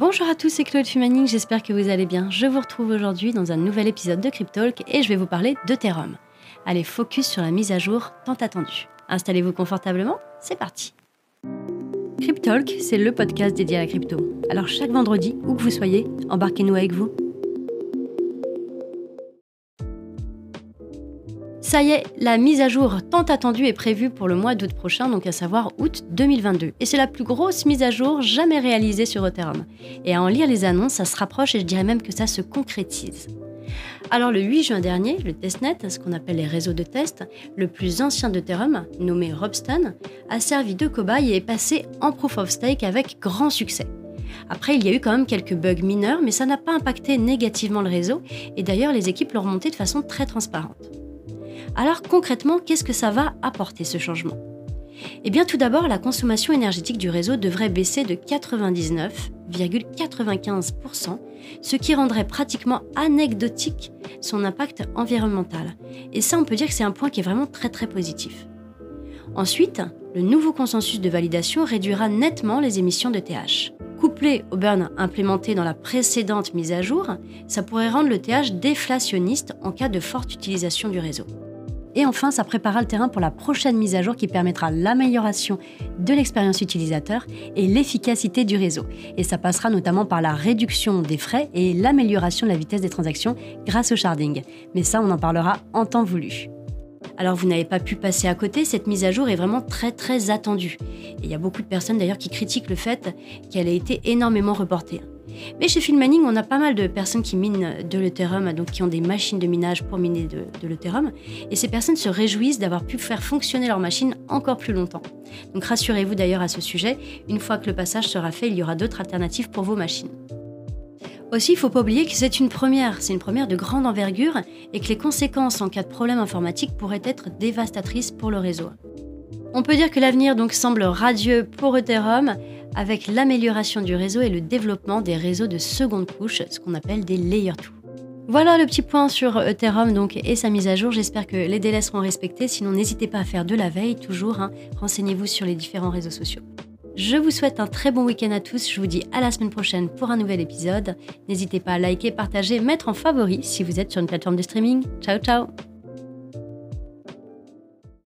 Bonjour à tous, c'est Claude Fumaning, j'espère que vous allez bien. Je vous retrouve aujourd'hui dans un nouvel épisode de Cryptalk et je vais vous parler d'Ethereum. Allez, focus sur la mise à jour tant attendue. Installez-vous confortablement, c'est parti. Cryptalk, c'est le podcast dédié à la crypto. Alors chaque vendredi, où que vous soyez, embarquez-nous avec vous Ça y est, la mise à jour tant attendue est prévue pour le mois d'août prochain, donc à savoir août 2022. Et c'est la plus grosse mise à jour jamais réalisée sur Ethereum. Et à en lire les annonces, ça se rapproche et je dirais même que ça se concrétise. Alors le 8 juin dernier, le testnet, ce qu'on appelle les réseaux de test, le plus ancien d'Ethereum, nommé Robston, a servi de cobaye et est passé en proof of stake avec grand succès. Après, il y a eu quand même quelques bugs mineurs, mais ça n'a pas impacté négativement le réseau, et d'ailleurs les équipes l'ont remonté de façon très transparente. Alors concrètement, qu'est-ce que ça va apporter ce changement? Eh bien tout d'abord, la consommation énergétique du réseau devrait baisser de 99,95%, ce qui rendrait pratiquement anecdotique son impact environnemental. Et ça, on peut dire que c'est un point qui est vraiment très très positif. Ensuite, le nouveau consensus de validation réduira nettement les émissions de TH. Couplé au burn implémenté dans la précédente mise à jour, ça pourrait rendre le TH déflationniste en cas de forte utilisation du réseau. Et enfin, ça préparera le terrain pour la prochaine mise à jour qui permettra l'amélioration de l'expérience utilisateur et l'efficacité du réseau. Et ça passera notamment par la réduction des frais et l'amélioration de la vitesse des transactions grâce au sharding. Mais ça, on en parlera en temps voulu. Alors vous n'avez pas pu passer à côté, cette mise à jour est vraiment très très attendue. Et il y a beaucoup de personnes d'ailleurs qui critiquent le fait qu'elle ait été énormément reportée. Mais chez Filmaning, on a pas mal de personnes qui minent de l'Ethereum, donc qui ont des machines de minage pour miner de, de l'Ethereum. Et ces personnes se réjouissent d'avoir pu faire fonctionner leur machine encore plus longtemps. Donc rassurez-vous d'ailleurs à ce sujet, une fois que le passage sera fait, il y aura d'autres alternatives pour vos machines. Aussi, il ne faut pas oublier que c'est une première, c'est une première de grande envergure et que les conséquences en cas de problème informatique pourraient être dévastatrices pour le réseau. On peut dire que l'avenir donc semble radieux pour Ethereum avec l'amélioration du réseau et le développement des réseaux de seconde couche, ce qu'on appelle des layer 2. Voilà le petit point sur Ethereum donc, et sa mise à jour. J'espère que les délais seront respectés. Sinon, n'hésitez pas à faire de la veille, toujours. Hein. Renseignez-vous sur les différents réseaux sociaux. Je vous souhaite un très bon week-end à tous. Je vous dis à la semaine prochaine pour un nouvel épisode. N'hésitez pas à liker, partager, mettre en favori si vous êtes sur une plateforme de streaming. Ciao, ciao